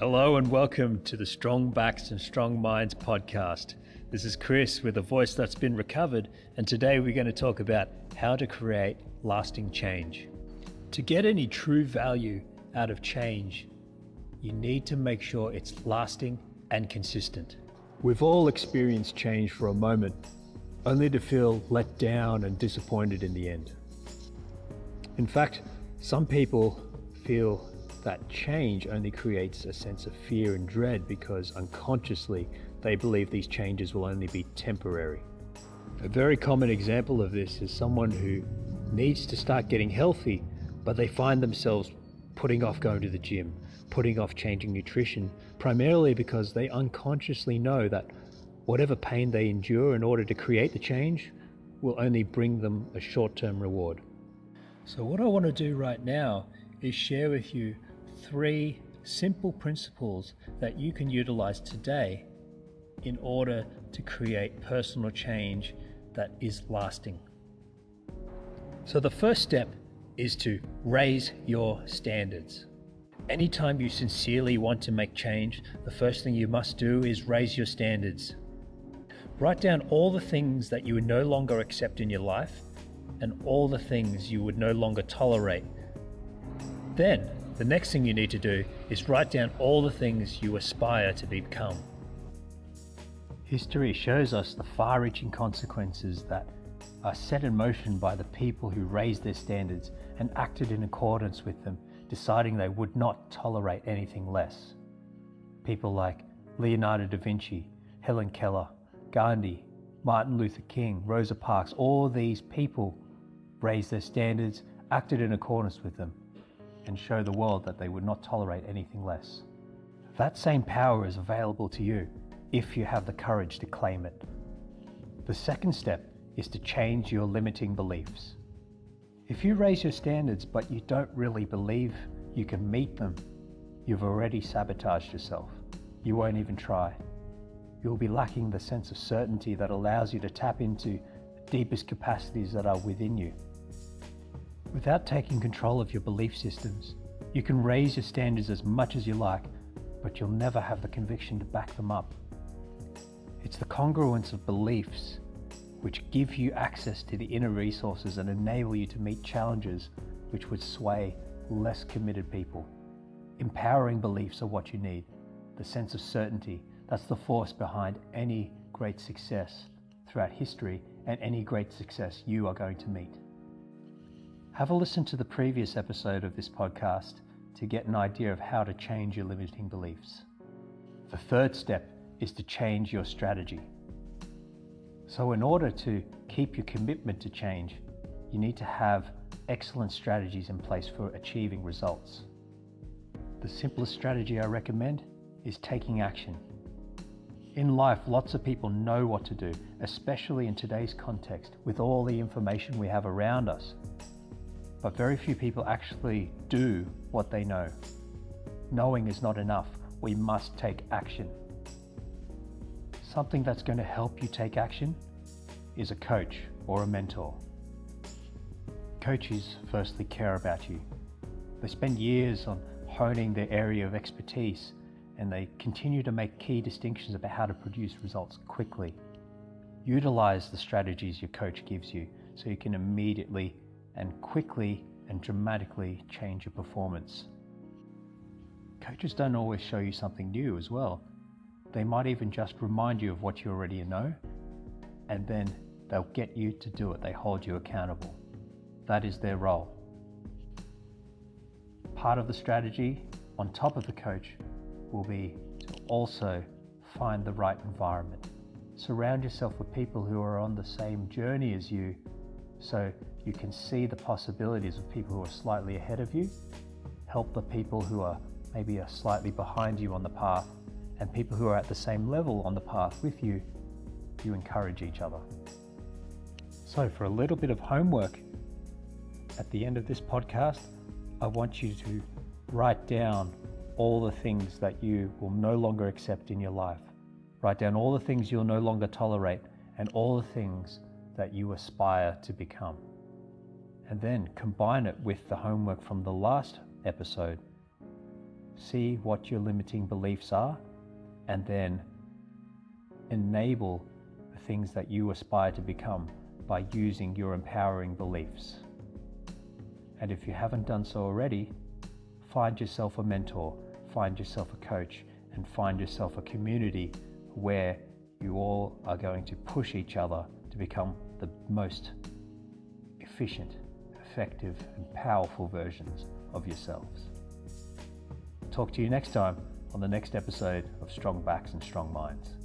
Hello and welcome to the Strong Backs and Strong Minds podcast. This is Chris with a voice that's been recovered, and today we're going to talk about how to create lasting change. To get any true value out of change, you need to make sure it's lasting and consistent. We've all experienced change for a moment, only to feel let down and disappointed in the end. In fact, some people feel that change only creates a sense of fear and dread because unconsciously they believe these changes will only be temporary. A very common example of this is someone who needs to start getting healthy, but they find themselves putting off going to the gym, putting off changing nutrition, primarily because they unconsciously know that whatever pain they endure in order to create the change will only bring them a short term reward. So, what I want to do right now is share with you three simple principles that you can utilize today in order to create personal change that is lasting. So, the first step is to raise your standards. Anytime you sincerely want to make change, the first thing you must do is raise your standards. Write down all the things that you would no longer accept in your life and all the things you would no longer tolerate. Then, the next thing you need to do is write down all the things you aspire to become. History shows us the far reaching consequences that are set in motion by the people who raised their standards and acted in accordance with them, deciding they would not tolerate anything less. People like Leonardo da Vinci, Helen Keller, Gandhi, Martin Luther King, Rosa Parks, all these people raised their standards, acted in accordance with them, and show the world that they would not tolerate anything less. That same power is available to you if you have the courage to claim it. The second step is to change your limiting beliefs. If you raise your standards but you don't really believe you can meet them, you've already sabotaged yourself. You won't even try. You'll be lacking the sense of certainty that allows you to tap into the deepest capacities that are within you. Without taking control of your belief systems, you can raise your standards as much as you like, but you'll never have the conviction to back them up. It's the congruence of beliefs which give you access to the inner resources and enable you to meet challenges which would sway less committed people. Empowering beliefs are what you need. The sense of certainty, that's the force behind any great success throughout history and any great success you are going to meet. Have a listen to the previous episode of this podcast to get an idea of how to change your limiting beliefs. The third step is to change your strategy. So, in order to keep your commitment to change, you need to have excellent strategies in place for achieving results. The simplest strategy I recommend is taking action. In life, lots of people know what to do, especially in today's context with all the information we have around us but very few people actually do what they know. Knowing is not enough. We must take action. Something that's going to help you take action is a coach or a mentor. Coaches firstly care about you. They spend years on honing their area of expertise and they continue to make key distinctions about how to produce results quickly. Utilize the strategies your coach gives you so you can immediately and quickly and dramatically change your performance. Coaches don't always show you something new as well. They might even just remind you of what you already know, and then they'll get you to do it. They hold you accountable. That is their role. Part of the strategy, on top of the coach, will be to also find the right environment. Surround yourself with people who are on the same journey as you so you can see the possibilities of people who are slightly ahead of you, help the people who are maybe are slightly behind you on the path, and people who are at the same level on the path with you, you encourage each other. So, for a little bit of homework, at the end of this podcast, I want you to write down all the things that you will no longer accept in your life. Write down all the things you'll no longer tolerate and all the things that you aspire to become. And then combine it with the homework from the last episode. see what your limiting beliefs are, and then enable the things that you aspire to become by using your empowering beliefs. And if you haven't done so already, find yourself a mentor, find yourself a coach, and find yourself a community where you all are going to push each other to become the most efficient, effective, and powerful versions of yourselves. Talk to you next time on the next episode of Strong Backs and Strong Minds.